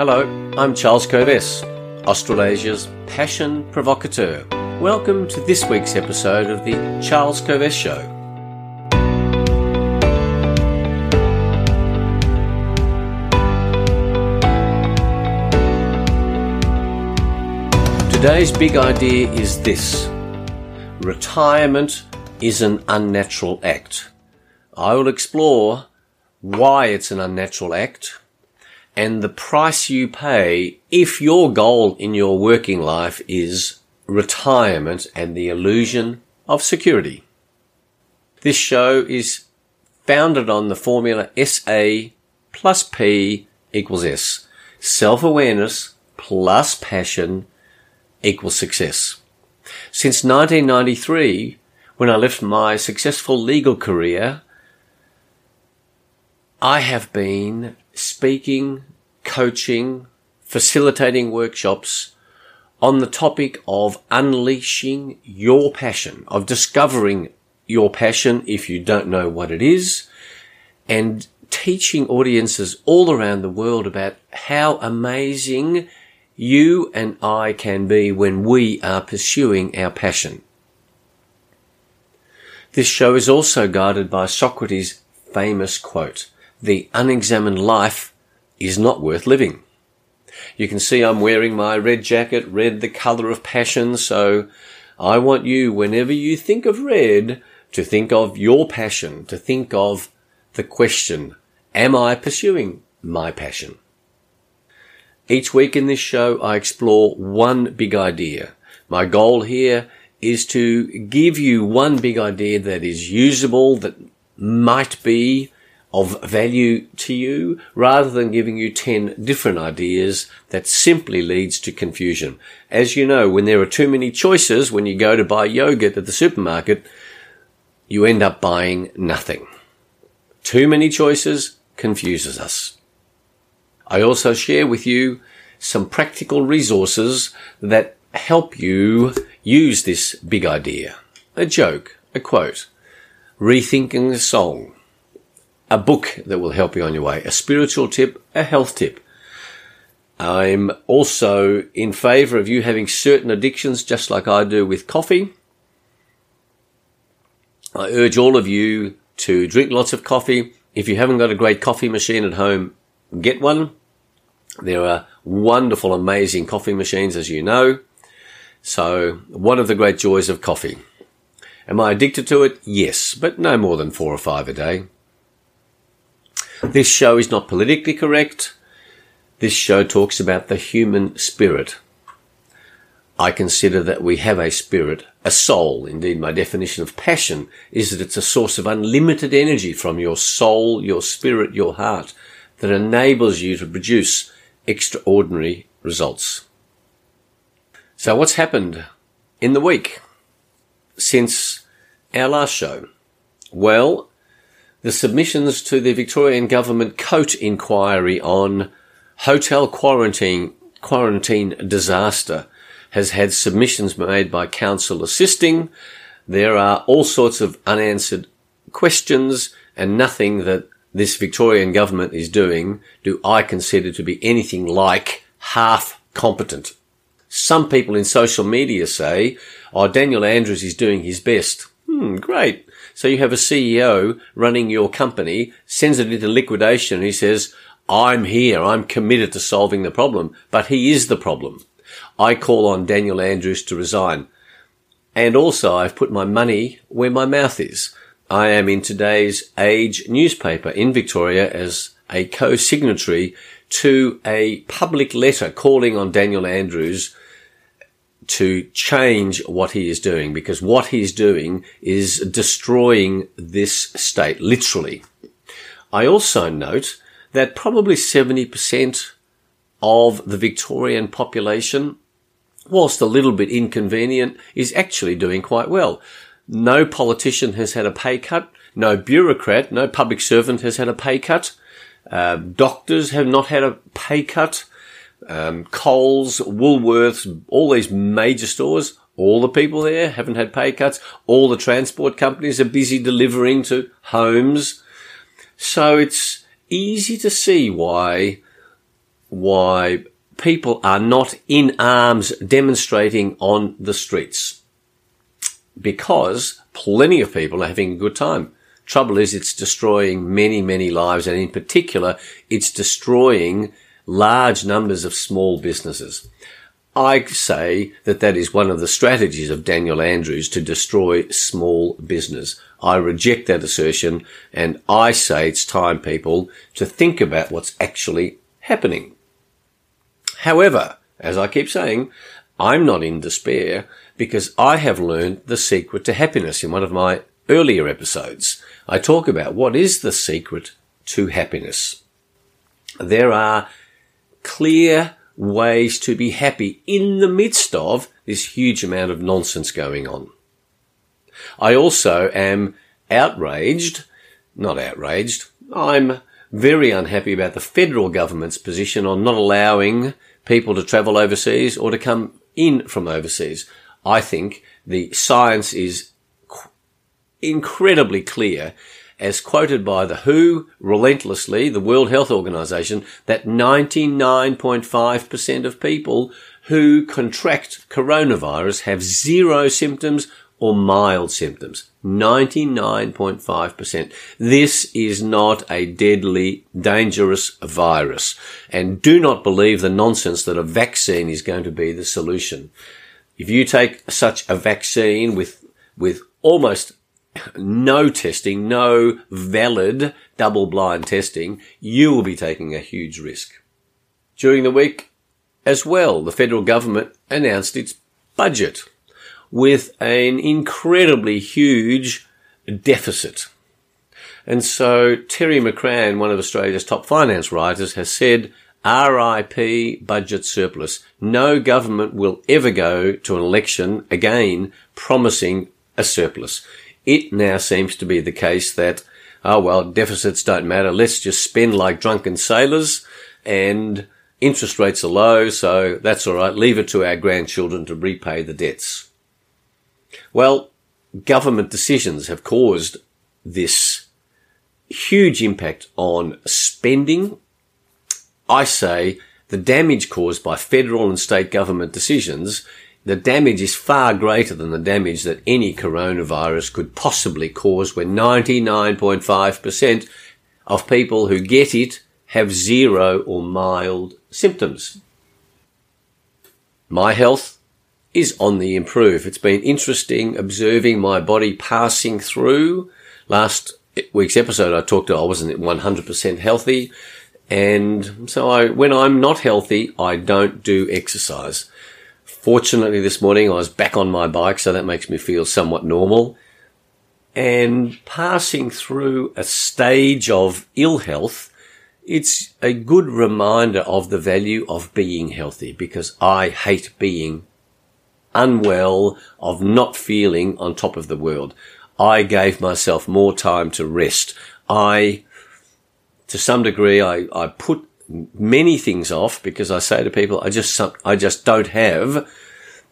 Hello, I'm Charles Kovess, Australasia's passion provocateur. Welcome to this week's episode of the Charles Kovess Show. Today's big idea is this retirement is an unnatural act. I will explore why it's an unnatural act and the price you pay if your goal in your working life is retirement and the illusion of security. This show is founded on the formula SA plus P equals S. Self-awareness plus passion equals success. Since 1993, when I left my successful legal career, I have been speaking, coaching, facilitating workshops on the topic of unleashing your passion, of discovering your passion if you don't know what it is, and teaching audiences all around the world about how amazing you and I can be when we are pursuing our passion. This show is also guided by Socrates' famous quote, the unexamined life is not worth living. You can see I'm wearing my red jacket, red the colour of passion, so I want you, whenever you think of red, to think of your passion, to think of the question, am I pursuing my passion? Each week in this show, I explore one big idea. My goal here is to give you one big idea that is usable, that might be of value to you, rather than giving you 10 different ideas that simply leads to confusion. As you know, when there are too many choices, when you go to buy yogurt at the supermarket, you end up buying nothing. Too many choices confuses us. I also share with you some practical resources that help you use this big idea. A joke, a quote, rethinking a song, a book that will help you on your way, a spiritual tip, a health tip. I'm also in favor of you having certain addictions, just like I do with coffee. I urge all of you to drink lots of coffee. If you haven't got a great coffee machine at home, get one. There are wonderful, amazing coffee machines, as you know. So, one of the great joys of coffee. Am I addicted to it? Yes, but no more than four or five a day. This show is not politically correct. This show talks about the human spirit. I consider that we have a spirit, a soul. Indeed, my definition of passion is that it's a source of unlimited energy from your soul, your spirit, your heart that enables you to produce extraordinary results. So what's happened in the week since our last show? Well, the submissions to the Victorian Government Coat inquiry on hotel quarantine, quarantine disaster has had submissions made by counsel assisting. There are all sorts of unanswered questions and nothing that this Victorian government is doing do I consider to be anything like half competent. Some people in social media say, oh, Daniel Andrews is doing his best. Hmm, great. So you have a CEO running your company, sends it into liquidation, he says, I'm here, I'm committed to solving the problem, but he is the problem. I call on Daniel Andrews to resign. And also I've put my money where my mouth is. I am in today's Age newspaper in Victoria as a co-signatory to a public letter calling on Daniel Andrews to change what he is doing because what he's doing is destroying this state, literally. I also note that probably 70% of the Victorian population, whilst a little bit inconvenient, is actually doing quite well. No politician has had a pay cut. No bureaucrat, no public servant has had a pay cut. Uh, doctors have not had a pay cut um, Coles, Woolworths, all these major stores, all the people there haven't had pay cuts. All the transport companies are busy delivering to homes. So it's easy to see why why people are not in arms demonstrating on the streets. Because plenty of people are having a good time. Trouble is it's destroying many, many lives and in particular, it's destroying large numbers of small businesses. I say that that is one of the strategies of Daniel Andrews to destroy small business. I reject that assertion and I say it's time people to think about what's actually happening. However, as I keep saying, I'm not in despair because I have learned the secret to happiness in one of my earlier episodes. I talk about what is the secret to happiness. There are clear ways to be happy in the midst of this huge amount of nonsense going on. I also am outraged, not outraged, I'm very unhappy about the federal government's position on not allowing people to travel overseas or to come in from overseas. I think the science is incredibly clear as quoted by the WHO relentlessly, the World Health Organization, that 99.5% of people who contract coronavirus have zero symptoms or mild symptoms. 99.5%. This is not a deadly, dangerous virus. And do not believe the nonsense that a vaccine is going to be the solution. If you take such a vaccine with, with almost no testing, no valid double blind testing, you will be taking a huge risk. During the week as well, the federal government announced its budget with an incredibly huge deficit. And so Terry McCrann, one of Australia's top finance writers, has said, RIP budget surplus. No government will ever go to an election again promising a surplus. It now seems to be the case that, oh well, deficits don't matter. Let's just spend like drunken sailors and interest rates are low. So that's all right. Leave it to our grandchildren to repay the debts. Well, government decisions have caused this huge impact on spending. I say the damage caused by federal and state government decisions the damage is far greater than the damage that any coronavirus could possibly cause when 99.5% of people who get it have zero or mild symptoms. My health is on the improve. It's been interesting observing my body passing through. Last week's episode, I talked to I wasn't 100% healthy. And so I, when I'm not healthy, I don't do exercise. Fortunately, this morning I was back on my bike, so that makes me feel somewhat normal. And passing through a stage of ill health, it's a good reminder of the value of being healthy because I hate being unwell, of not feeling on top of the world. I gave myself more time to rest. I, to some degree, I, I put many things off because I say to people, I just, I just don't have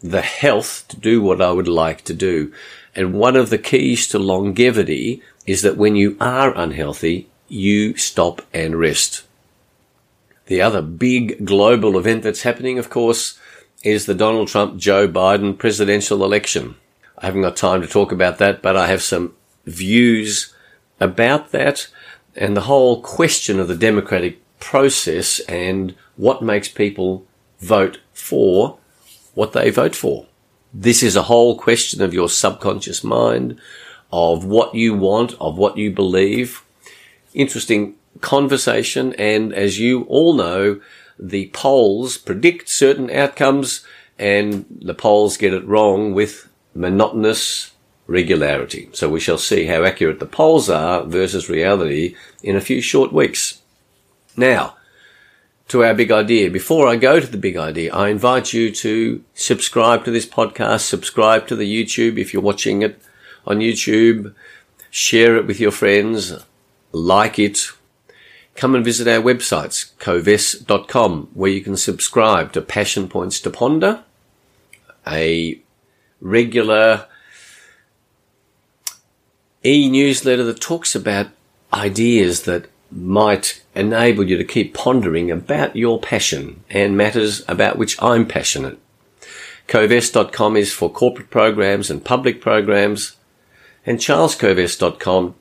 the health to do what I would like to do. And one of the keys to longevity is that when you are unhealthy, you stop and rest. The other big global event that's happening, of course, is the Donald Trump Joe Biden presidential election. I haven't got time to talk about that, but I have some views about that and the whole question of the democratic process and what makes people vote for what they vote for. This is a whole question of your subconscious mind, of what you want, of what you believe. Interesting conversation. And as you all know, the polls predict certain outcomes and the polls get it wrong with monotonous regularity. So we shall see how accurate the polls are versus reality in a few short weeks. Now, to our big idea. Before I go to the big idea, I invite you to subscribe to this podcast, subscribe to the YouTube if you're watching it on YouTube, share it with your friends, like it. Come and visit our websites, kovess.com, where you can subscribe to Passion Points to Ponder, a regular e-newsletter that talks about ideas that might enable you to keep pondering about your passion and matters about which I'm passionate. Kovess.com is for corporate programs and public programs, and charleskovess.com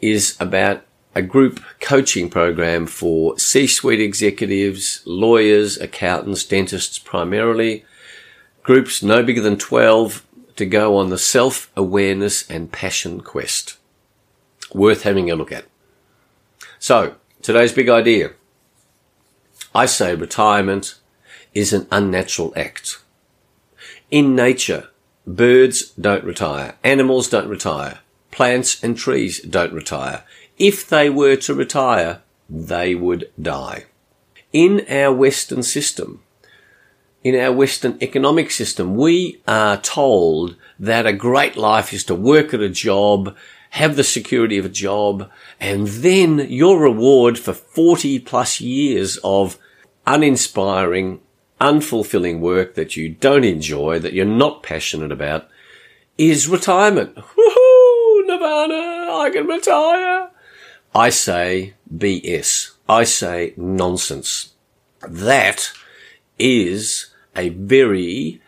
is about a group coaching program for C-suite executives, lawyers, accountants, dentists primarily, groups no bigger than 12 to go on the self-awareness and passion quest. Worth having a look at. So, today's big idea. I say retirement is an unnatural act. In nature, birds don't retire, animals don't retire, plants and trees don't retire. If they were to retire, they would die. In our Western system, in our Western economic system, we are told that a great life is to work at a job, have the security of a job, and then your reward for 40 plus years of uninspiring, unfulfilling work that you don't enjoy, that you're not passionate about, is retirement. Woohoo! Nirvana! I can retire! I say BS. I say nonsense. That is a very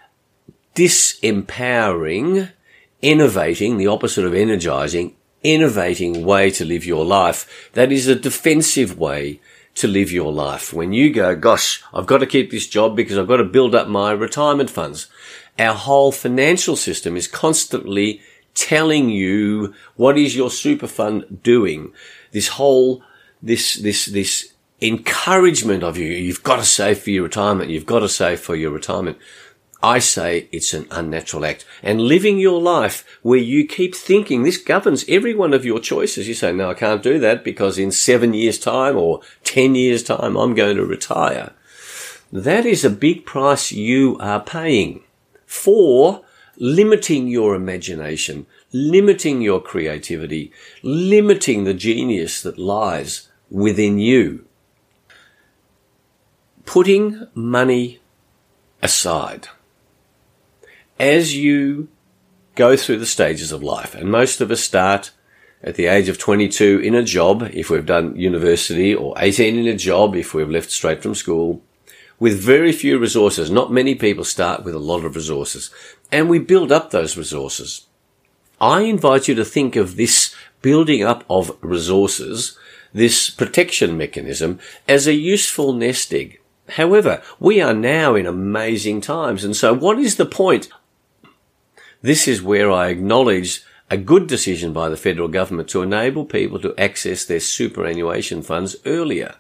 disempowering, innovating, the opposite of energizing, innovating way to live your life. That is a defensive way to live your life. When you go, gosh, I've got to keep this job because I've got to build up my retirement funds. Our whole financial system is constantly telling you what is your super fund doing. This whole, this, this, this encouragement of you. You've got to save for your retirement. You've got to save for your retirement. I say it's an unnatural act. And living your life where you keep thinking this governs every one of your choices. You say, no, I can't do that because in seven years time or 10 years time, I'm going to retire. That is a big price you are paying for limiting your imagination, limiting your creativity, limiting the genius that lies within you. Putting money aside as you go through the stages of life, and most of us start at the age of 22 in a job, if we've done university, or 18 in a job, if we've left straight from school, with very few resources. Not many people start with a lot of resources, and we build up those resources. I invite you to think of this building up of resources, this protection mechanism, as a useful nest egg. However, we are now in amazing times, and so what is the point this is where I acknowledge a good decision by the federal government to enable people to access their superannuation funds earlier.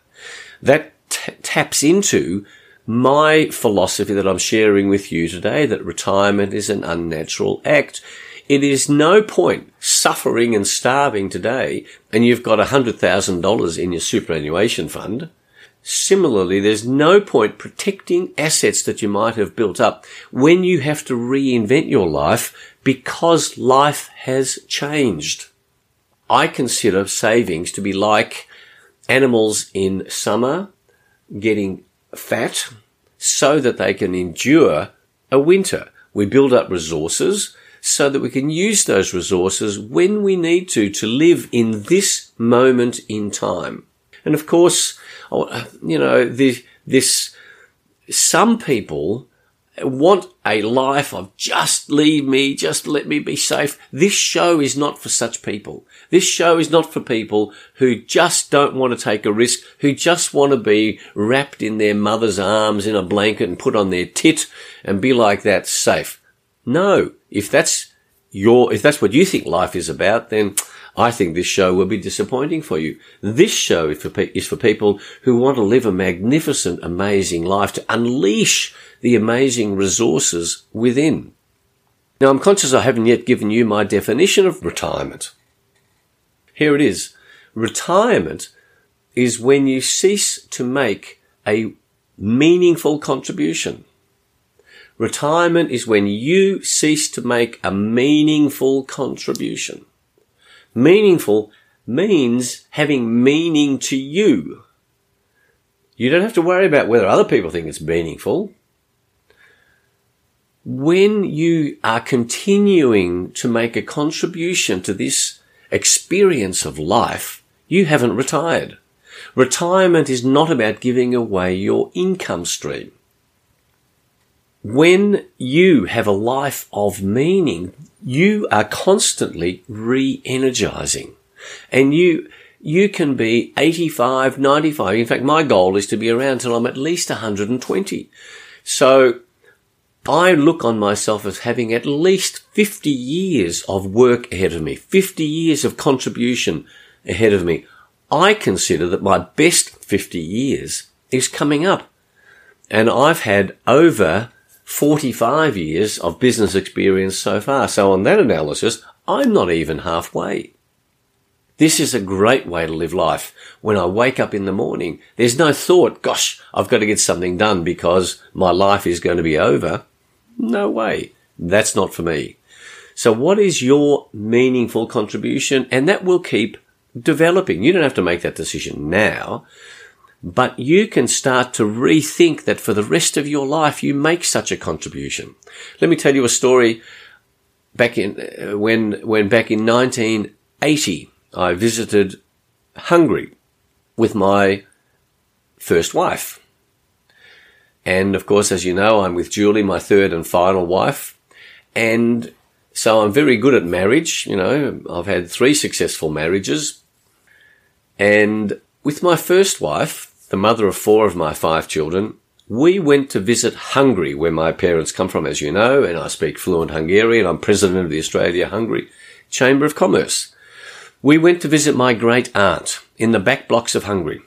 That t- taps into my philosophy that I'm sharing with you today that retirement is an unnatural act. It is no point suffering and starving today and you've got $100,000 in your superannuation fund Similarly, there's no point protecting assets that you might have built up when you have to reinvent your life because life has changed. I consider savings to be like animals in summer getting fat so that they can endure a winter. We build up resources so that we can use those resources when we need to to live in this moment in time. And of course, oh, uh, you know, this, this, some people want a life of just leave me, just let me be safe. This show is not for such people. This show is not for people who just don't want to take a risk, who just want to be wrapped in their mother's arms in a blanket and put on their tit and be like that safe. No, if that's your, if that's what you think life is about, then I think this show will be disappointing for you. This show is for, pe- is for people who want to live a magnificent, amazing life, to unleash the amazing resources within. Now, I'm conscious I haven't yet given you my definition of retirement. Here it is. Retirement is when you cease to make a meaningful contribution. Retirement is when you cease to make a meaningful contribution. Meaningful means having meaning to you. You don't have to worry about whether other people think it's meaningful. When you are continuing to make a contribution to this experience of life, you haven't retired. Retirement is not about giving away your income stream. When you have a life of meaning, you are constantly re-energizing and you, you can be 85, 95. In fact, my goal is to be around till I'm at least 120. So I look on myself as having at least 50 years of work ahead of me, 50 years of contribution ahead of me. I consider that my best 50 years is coming up. And I've had over 45 years of business experience so far. So on that analysis, I'm not even halfway. This is a great way to live life. When I wake up in the morning, there's no thought, gosh, I've got to get something done because my life is going to be over. No way. That's not for me. So what is your meaningful contribution? And that will keep developing. You don't have to make that decision now, but you can start to rethink that for the rest of your life, you make such a contribution. Let me tell you a story back in, uh, when, when back in 1980, I visited Hungary with my first wife. And of course, as you know, I'm with Julie, my third and final wife. And so I'm very good at marriage. You know, I've had three successful marriages. And with my first wife, the mother of four of my five children, we went to visit Hungary, where my parents come from, as you know, and I speak fluent Hungarian. I'm president of the Australia Hungary Chamber of Commerce. We went to visit my great aunt in the back blocks of Hungary.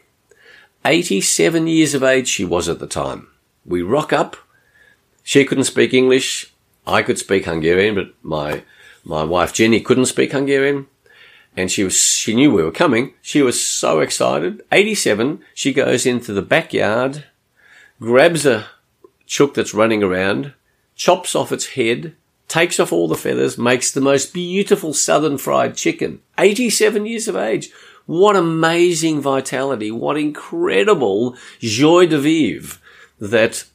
87 years of age she was at the time. We rock up. She couldn't speak English. I could speak Hungarian, but my, my wife Jenny couldn't speak Hungarian. And she was, she knew we were coming. She was so excited. 87, she goes into the backyard, grabs a chook that's running around, chops off its head, takes off all the feathers, makes the most beautiful southern fried chicken. 87 years of age. What amazing vitality. What incredible joie de vivre that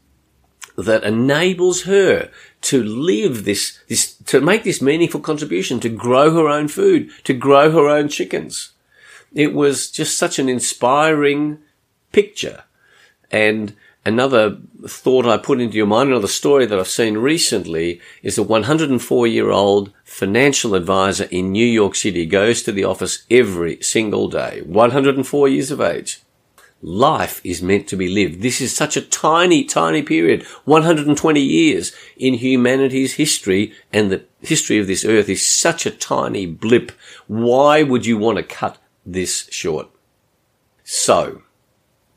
that enables her to live this, this, to make this meaningful contribution, to grow her own food, to grow her own chickens. It was just such an inspiring picture. And another thought I put into your mind, another story that I've seen recently is a 104 year old financial advisor in New York City goes to the office every single day, 104 years of age. Life is meant to be lived. This is such a tiny, tiny period. 120 years in humanity's history and the history of this earth is such a tiny blip. Why would you want to cut this short? So,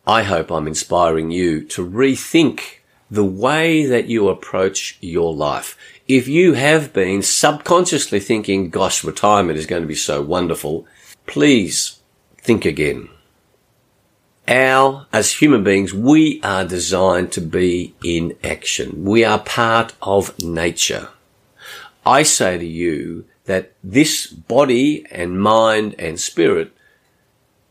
I hope I'm inspiring you to rethink the way that you approach your life. If you have been subconsciously thinking, gosh, retirement is going to be so wonderful, please think again our, as human beings, we are designed to be in action. We are part of nature. I say to you that this body and mind and spirit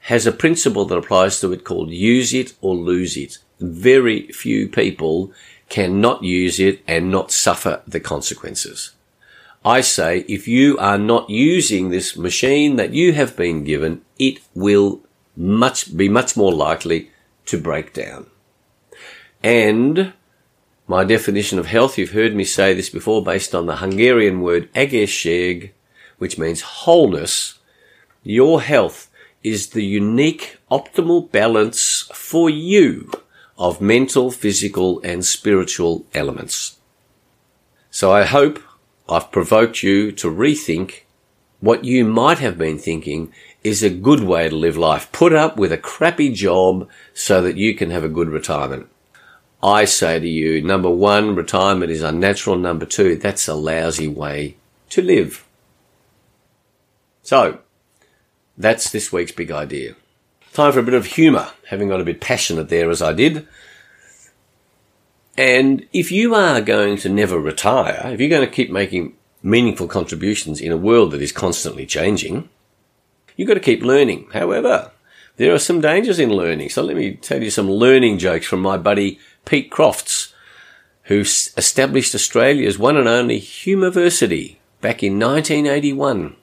has a principle that applies to it called use it or lose it. Very few people cannot use it and not suffer the consequences. I say if you are not using this machine that you have been given, it will much, be much more likely to break down. And my definition of health, you've heard me say this before based on the Hungarian word egészség, which means wholeness. Your health is the unique optimal balance for you of mental, physical and spiritual elements. So I hope I've provoked you to rethink what you might have been thinking is a good way to live life. Put up with a crappy job so that you can have a good retirement. I say to you, number one, retirement is unnatural. Number two, that's a lousy way to live. So, that's this week's big idea. Time for a bit of humour, having got a bit passionate there as I did. And if you are going to never retire, if you're going to keep making meaningful contributions in a world that is constantly changing, You've got to keep learning. However, there are some dangers in learning. So let me tell you some learning jokes from my buddy Pete Crofts, who established Australia's one and only Humoversity back in 1981.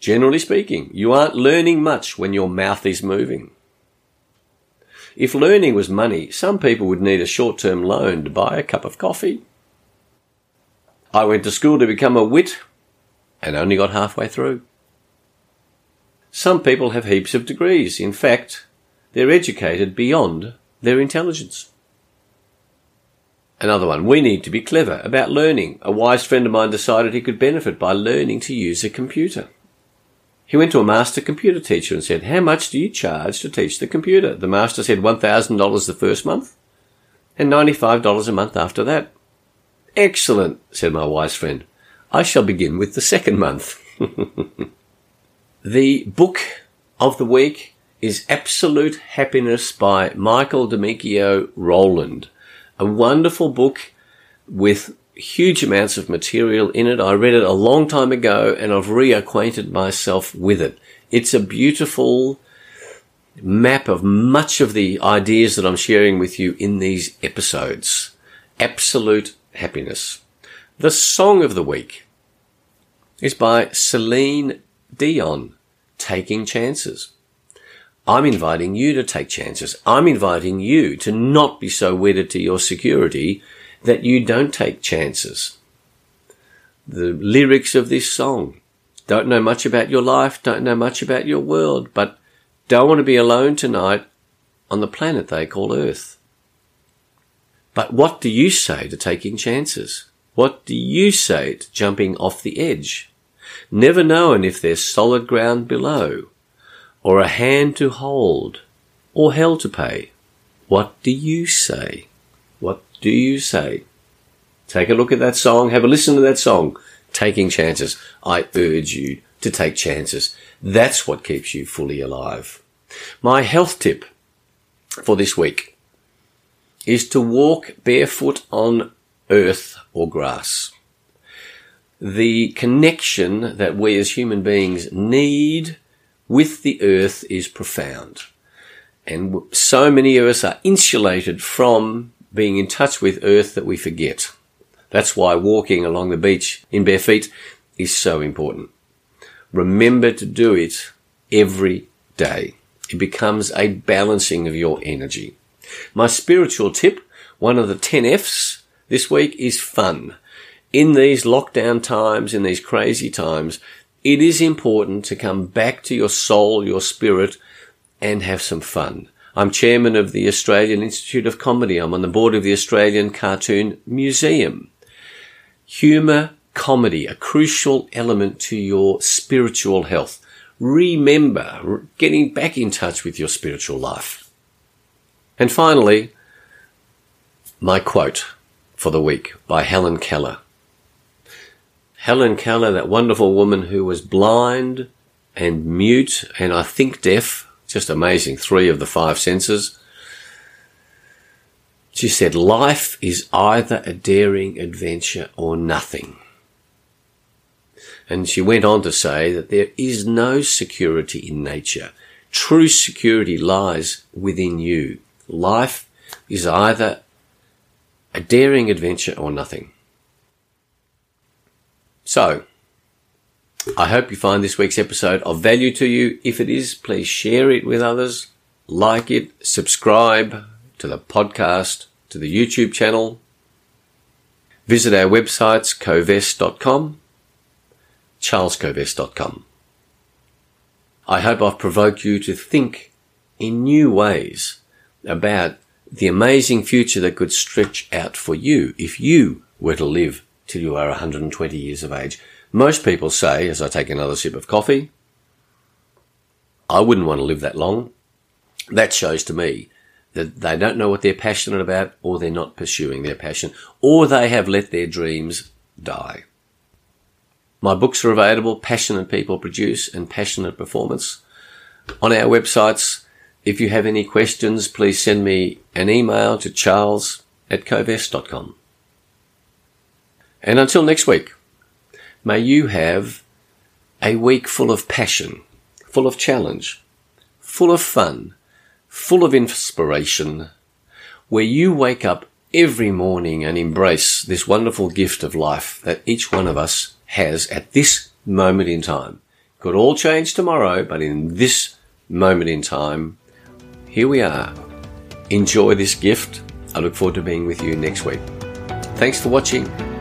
Generally speaking, you aren't learning much when your mouth is moving. If learning was money, some people would need a short-term loan to buy a cup of coffee. I went to school to become a wit and only got halfway through. Some people have heaps of degrees. In fact, they're educated beyond their intelligence. Another one. We need to be clever about learning. A wise friend of mine decided he could benefit by learning to use a computer. He went to a master computer teacher and said, how much do you charge to teach the computer? The master said $1,000 the first month and $95 a month after that. Excellent, said my wise friend. I shall begin with the second month. the book of the week is Absolute Happiness by Michael Domeyko Rowland. A wonderful book with huge amounts of material in it. I read it a long time ago and I've reacquainted myself with it. It's a beautiful map of much of the ideas that I'm sharing with you in these episodes. Absolute happiness. The song of the week is by Celine Dion, Taking Chances. I'm inviting you to take chances. I'm inviting you to not be so wedded to your security that you don't take chances. The lyrics of this song don't know much about your life, don't know much about your world, but don't want to be alone tonight on the planet they call Earth. But what do you say to taking chances? What do you say to jumping off the edge? Never knowing if there's solid ground below or a hand to hold, or hell to pay. What do you say? What do you say? Take a look at that song, have a listen to that song. Taking chances. I urge you to take chances. That's what keeps you fully alive. My health tip for this week is to walk barefoot on earth or grass. The connection that we as human beings need with the earth is profound. And so many of us are insulated from being in touch with earth that we forget. That's why walking along the beach in bare feet is so important. Remember to do it every day. It becomes a balancing of your energy. My spiritual tip, one of the 10 F's this week is fun. In these lockdown times, in these crazy times, it is important to come back to your soul, your spirit, and have some fun. I'm chairman of the Australian Institute of Comedy. I'm on the board of the Australian Cartoon Museum. Humour, comedy, a crucial element to your spiritual health. Remember getting back in touch with your spiritual life. And finally, my quote for the week by Helen Keller. Helen Keller, that wonderful woman who was blind and mute and I think deaf, just amazing, three of the five senses. She said, life is either a daring adventure or nothing. And she went on to say that there is no security in nature. True security lies within you. Life is either a daring adventure or nothing. So, I hope you find this week's episode of value to you. If it is, please share it with others, like it, subscribe to the podcast, to the YouTube channel. Visit our websites, kovess.com, charleskovess.com. I hope I've provoked you to think in new ways about the amazing future that could stretch out for you if you were to live till you are 120 years of age. Most people say, as I take another sip of coffee, I wouldn't want to live that long. That shows to me that they don't know what they're passionate about or they're not pursuing their passion or they have let their dreams die. My books are available, Passionate People Produce and Passionate Performance, on our websites. If you have any questions, please send me an email to charles at kovess.com. And until next week, may you have a week full of passion, full of challenge, full of fun, full of inspiration, where you wake up every morning and embrace this wonderful gift of life that each one of us has at this moment in time. Could all change tomorrow, but in this moment in time, here we are. Enjoy this gift. I look forward to being with you next week. Thanks for watching.